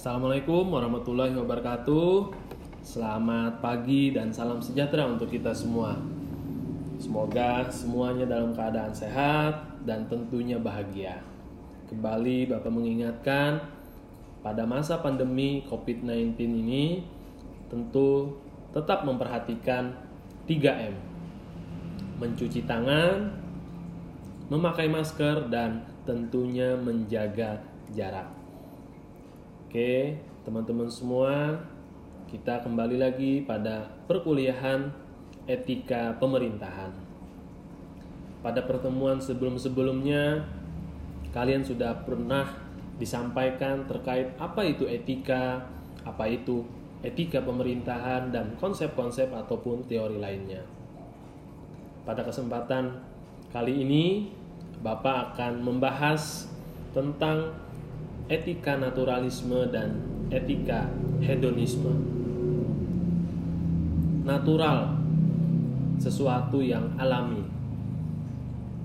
Assalamualaikum warahmatullahi wabarakatuh. Selamat pagi dan salam sejahtera untuk kita semua. Semoga semuanya dalam keadaan sehat dan tentunya bahagia. Kembali Bapak mengingatkan pada masa pandemi COVID-19 ini tentu tetap memperhatikan 3M. Mencuci tangan, memakai masker dan tentunya menjaga jarak. Oke, teman-teman semua, kita kembali lagi pada perkuliahan etika pemerintahan. Pada pertemuan sebelum-sebelumnya, kalian sudah pernah disampaikan terkait apa itu etika, apa itu etika pemerintahan, dan konsep-konsep ataupun teori lainnya. Pada kesempatan kali ini, Bapak akan membahas tentang etika naturalisme dan etika hedonisme. Natural, sesuatu yang alami.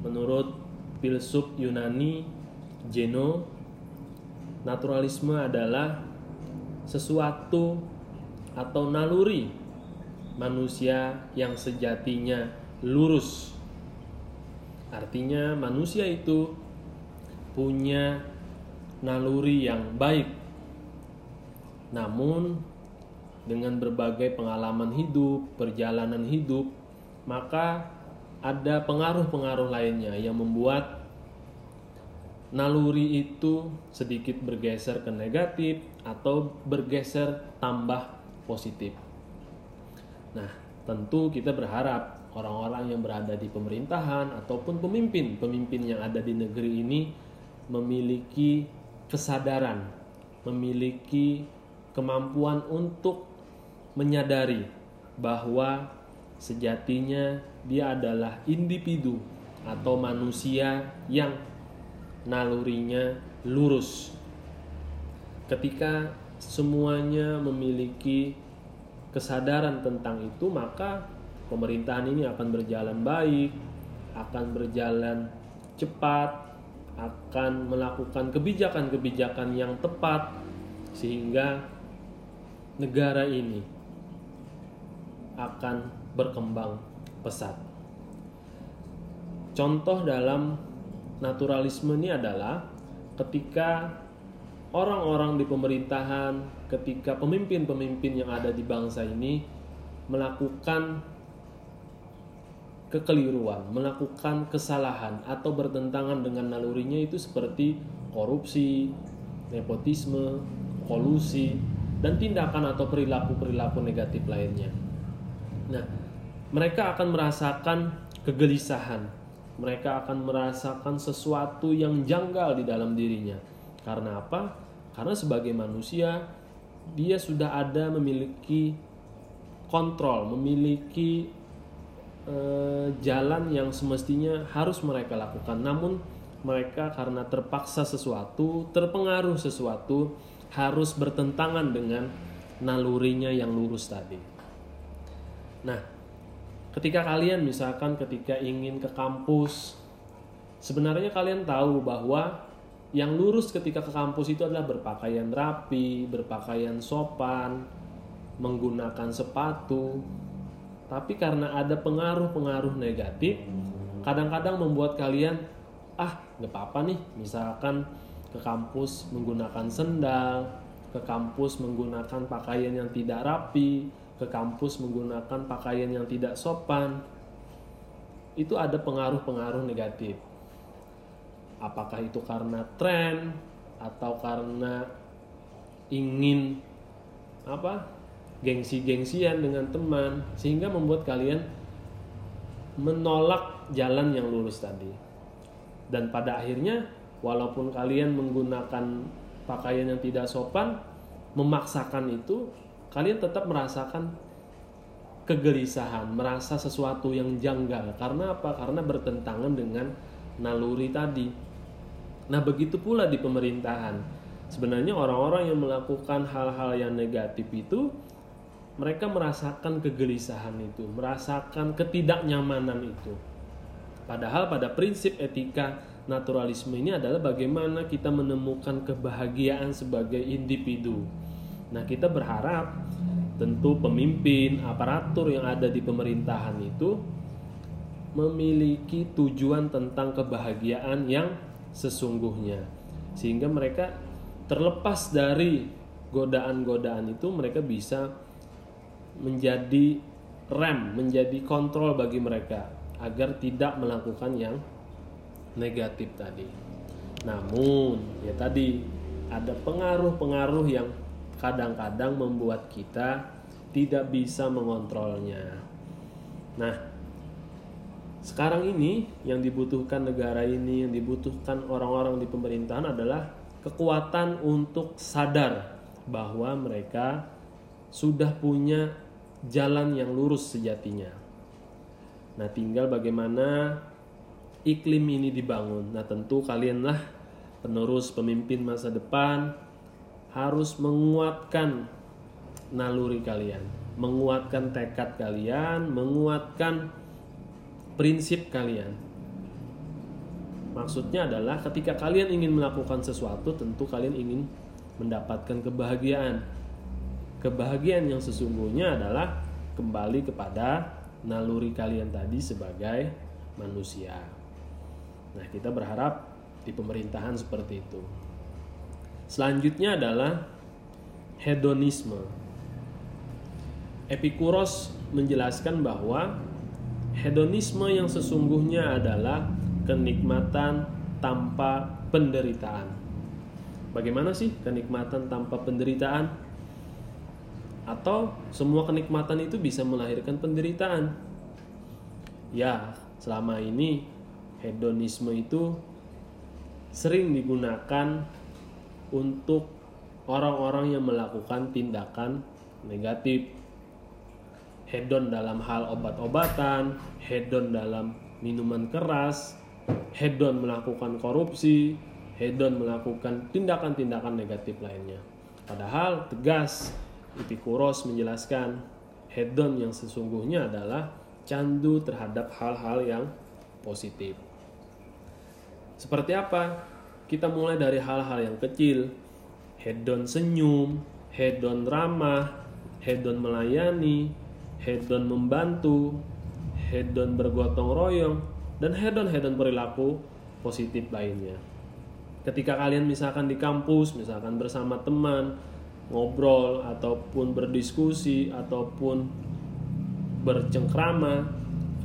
Menurut filsuf Yunani Jeno, naturalisme adalah sesuatu atau naluri manusia yang sejatinya lurus. Artinya manusia itu punya naluri yang baik. Namun, dengan berbagai pengalaman hidup, perjalanan hidup, maka ada pengaruh-pengaruh lainnya yang membuat naluri itu sedikit bergeser ke negatif atau bergeser tambah positif. Nah, tentu kita berharap orang-orang yang berada di pemerintahan ataupun pemimpin-pemimpin yang ada di negeri ini memiliki kesadaran, memiliki kemampuan untuk menyadari bahwa sejatinya dia adalah individu atau manusia yang nalurinya lurus. Ketika semuanya memiliki kesadaran tentang itu, maka pemerintahan ini akan berjalan baik, akan berjalan cepat, akan melakukan kebijakan-kebijakan yang tepat sehingga negara ini akan berkembang pesat. Contoh dalam naturalisme ini adalah ketika orang-orang di pemerintahan, ketika pemimpin-pemimpin yang ada di bangsa ini melakukan kekeliruan, melakukan kesalahan atau bertentangan dengan nalurinya itu seperti korupsi, nepotisme, kolusi, dan tindakan atau perilaku-perilaku negatif lainnya. Nah, mereka akan merasakan kegelisahan. Mereka akan merasakan sesuatu yang janggal di dalam dirinya. Karena apa? Karena sebagai manusia, dia sudah ada memiliki kontrol, memiliki eh, jalan yang semestinya harus mereka lakukan. Namun mereka karena terpaksa sesuatu, terpengaruh sesuatu, harus bertentangan dengan nalurinya yang lurus tadi. Nah, ketika kalian misalkan ketika ingin ke kampus, sebenarnya kalian tahu bahwa yang lurus ketika ke kampus itu adalah berpakaian rapi, berpakaian sopan, menggunakan sepatu, tapi karena ada pengaruh-pengaruh negatif, kadang-kadang membuat kalian ah nggak apa-apa nih, misalkan ke kampus menggunakan sendal, ke kampus menggunakan pakaian yang tidak rapi, ke kampus menggunakan pakaian yang tidak sopan, itu ada pengaruh-pengaruh negatif. Apakah itu karena tren atau karena ingin apa gengsi-gengsian dengan teman sehingga membuat kalian menolak jalan yang lurus tadi. Dan pada akhirnya walaupun kalian menggunakan pakaian yang tidak sopan, memaksakan itu, kalian tetap merasakan kegelisahan, merasa sesuatu yang janggal. Karena apa? Karena bertentangan dengan naluri tadi. Nah, begitu pula di pemerintahan. Sebenarnya orang-orang yang melakukan hal-hal yang negatif itu mereka merasakan kegelisahan itu, merasakan ketidaknyamanan itu. Padahal pada prinsip etika naturalisme ini adalah bagaimana kita menemukan kebahagiaan sebagai individu. Nah, kita berharap tentu pemimpin, aparatur yang ada di pemerintahan itu memiliki tujuan tentang kebahagiaan yang sesungguhnya. Sehingga mereka terlepas dari godaan-godaan itu mereka bisa menjadi rem, menjadi kontrol bagi mereka agar tidak melakukan yang negatif tadi. Namun, ya tadi ada pengaruh-pengaruh yang kadang-kadang membuat kita tidak bisa mengontrolnya. Nah, sekarang ini yang dibutuhkan negara ini, yang dibutuhkan orang-orang di pemerintahan adalah kekuatan untuk sadar bahwa mereka sudah punya jalan yang lurus sejatinya. Nah, tinggal bagaimana iklim ini dibangun. Nah, tentu kalianlah penerus pemimpin masa depan harus menguatkan naluri kalian, menguatkan tekad kalian, menguatkan prinsip kalian. Maksudnya adalah ketika kalian ingin melakukan sesuatu, tentu kalian ingin mendapatkan kebahagiaan. Kebahagiaan yang sesungguhnya adalah kembali kepada naluri kalian tadi sebagai manusia. Nah, kita berharap di pemerintahan seperti itu. Selanjutnya adalah hedonisme. Epikuros menjelaskan bahwa hedonisme yang sesungguhnya adalah kenikmatan tanpa penderitaan. Bagaimana sih kenikmatan tanpa penderitaan? Atau semua kenikmatan itu bisa melahirkan penderitaan? Ya, selama ini hedonisme itu sering digunakan untuk orang-orang yang melakukan tindakan negatif hedon dalam hal obat-obatan, hedon dalam minuman keras, hedon melakukan korupsi, hedon melakukan tindakan-tindakan negatif lainnya. Padahal tegas Epikuros menjelaskan hedon yang sesungguhnya adalah candu terhadap hal-hal yang positif. Seperti apa? Kita mulai dari hal-hal yang kecil. Hedon senyum, hedon ramah, hedon melayani, hedon membantu, hedon bergotong royong, dan hedon-hedon perilaku positif lainnya. Ketika kalian misalkan di kampus, misalkan bersama teman, ngobrol ataupun berdiskusi ataupun bercengkrama,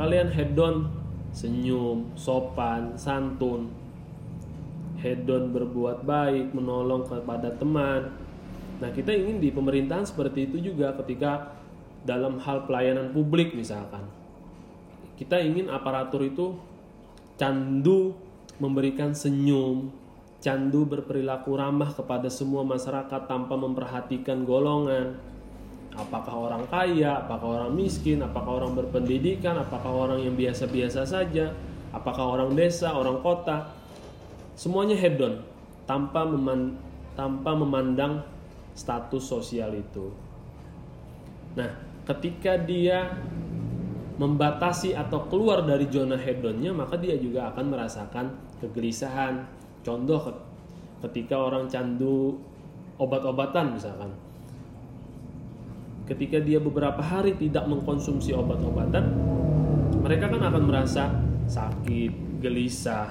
kalian hedon senyum, sopan, santun, hedon berbuat baik, menolong kepada teman. Nah, kita ingin di pemerintahan seperti itu juga ketika dalam hal pelayanan publik misalkan. Kita ingin aparatur itu candu memberikan senyum, candu berperilaku ramah kepada semua masyarakat tanpa memperhatikan golongan, apakah orang kaya, apakah orang miskin, apakah orang berpendidikan, apakah orang yang biasa-biasa saja, apakah orang desa, orang kota, semuanya hedon tanpa meman, tanpa memandang status sosial itu. Nah, ketika dia membatasi atau keluar dari zona hedonnya, maka dia juga akan merasakan kegelisahan. Contoh ketika orang candu obat-obatan misalkan, ketika dia beberapa hari tidak mengkonsumsi obat-obatan, mereka kan akan merasa sakit, gelisah,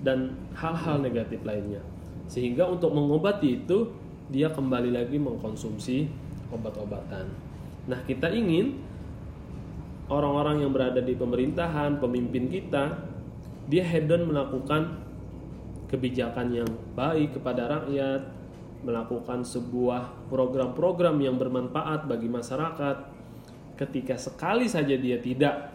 dan hal-hal negatif lainnya. Sehingga untuk mengobati itu, dia kembali lagi mengkonsumsi obat-obatan. Nah, kita ingin orang-orang yang berada di pemerintahan, pemimpin kita, dia hedon melakukan kebijakan yang baik kepada rakyat, melakukan sebuah program-program yang bermanfaat bagi masyarakat, ketika sekali saja dia tidak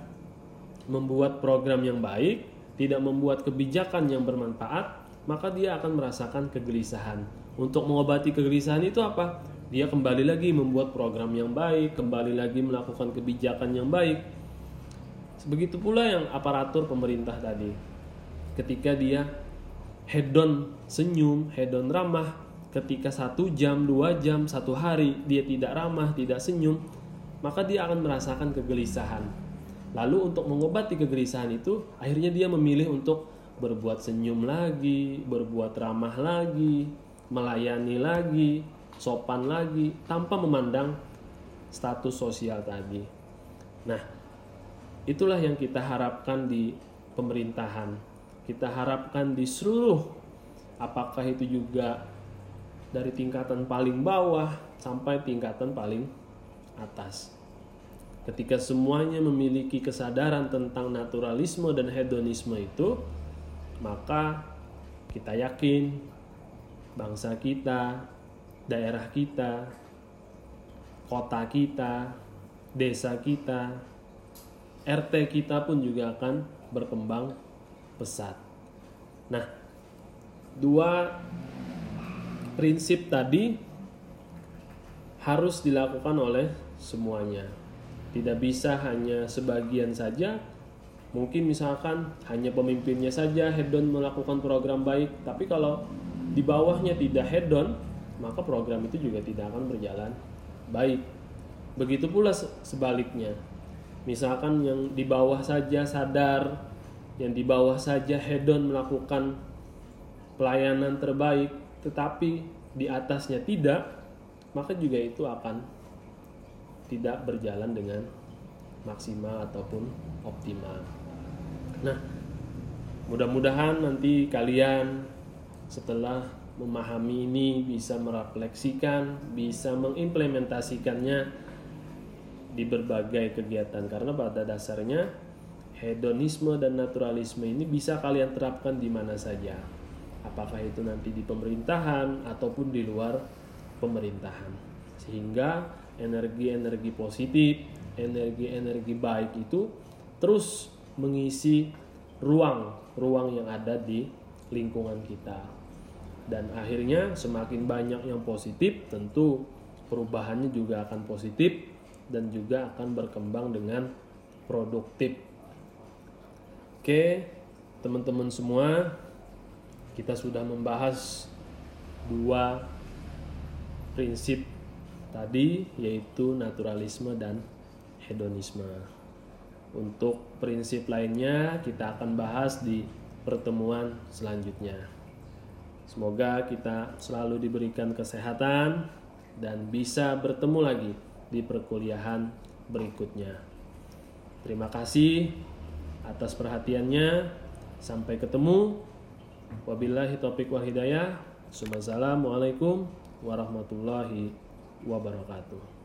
membuat program yang baik, tidak membuat kebijakan yang bermanfaat, maka dia akan merasakan kegelisahan. Untuk mengobati kegelisahan itu apa? Dia kembali lagi membuat program yang baik, kembali lagi melakukan kebijakan yang baik. Begitu pula yang aparatur pemerintah tadi. Ketika dia hedon senyum, hedon ramah, ketika satu jam, dua jam, satu hari dia tidak ramah, tidak senyum, maka dia akan merasakan kegelisahan. Lalu untuk mengobati kegelisahan itu, akhirnya dia memilih untuk berbuat senyum lagi, berbuat ramah lagi, melayani lagi, sopan lagi tanpa memandang status sosial tadi. Nah, itulah yang kita harapkan di pemerintahan. Kita harapkan di seluruh apakah itu juga dari tingkatan paling bawah sampai tingkatan paling atas. Ketika semuanya memiliki kesadaran tentang naturalisme dan hedonisme itu, maka kita yakin bangsa kita, daerah kita, kota kita, desa kita, RT kita pun juga akan berkembang pesat. Nah, dua prinsip tadi harus dilakukan oleh semuanya. Tidak bisa hanya sebagian saja mungkin misalkan hanya pemimpinnya saja hedon melakukan program baik tapi kalau di bawahnya tidak hedon maka program itu juga tidak akan berjalan baik begitu pula sebaliknya misalkan yang di bawah saja sadar yang di bawah saja hedon melakukan pelayanan terbaik tetapi di atasnya tidak maka juga itu akan tidak berjalan dengan maksimal ataupun optimal. Nah, mudah-mudahan nanti kalian setelah memahami ini bisa merefleksikan, bisa mengimplementasikannya di berbagai kegiatan karena pada dasarnya hedonisme dan naturalisme ini bisa kalian terapkan di mana saja. Apakah itu nanti di pemerintahan ataupun di luar pemerintahan. Sehingga energi-energi positif, energi-energi baik itu terus mengisi ruang-ruang yang ada di lingkungan kita. Dan akhirnya semakin banyak yang positif, tentu perubahannya juga akan positif dan juga akan berkembang dengan produktif. Oke, teman-teman semua, kita sudah membahas dua prinsip tadi yaitu naturalisme dan hedonisme. Untuk prinsip lainnya kita akan bahas di pertemuan selanjutnya. Semoga kita selalu diberikan kesehatan dan bisa bertemu lagi di perkuliahan berikutnya. Terima kasih atas perhatiannya. Sampai ketemu. Wabillahi taufiq wal hidayah. Assalamualaikum warahmatullahi wabarakatuh.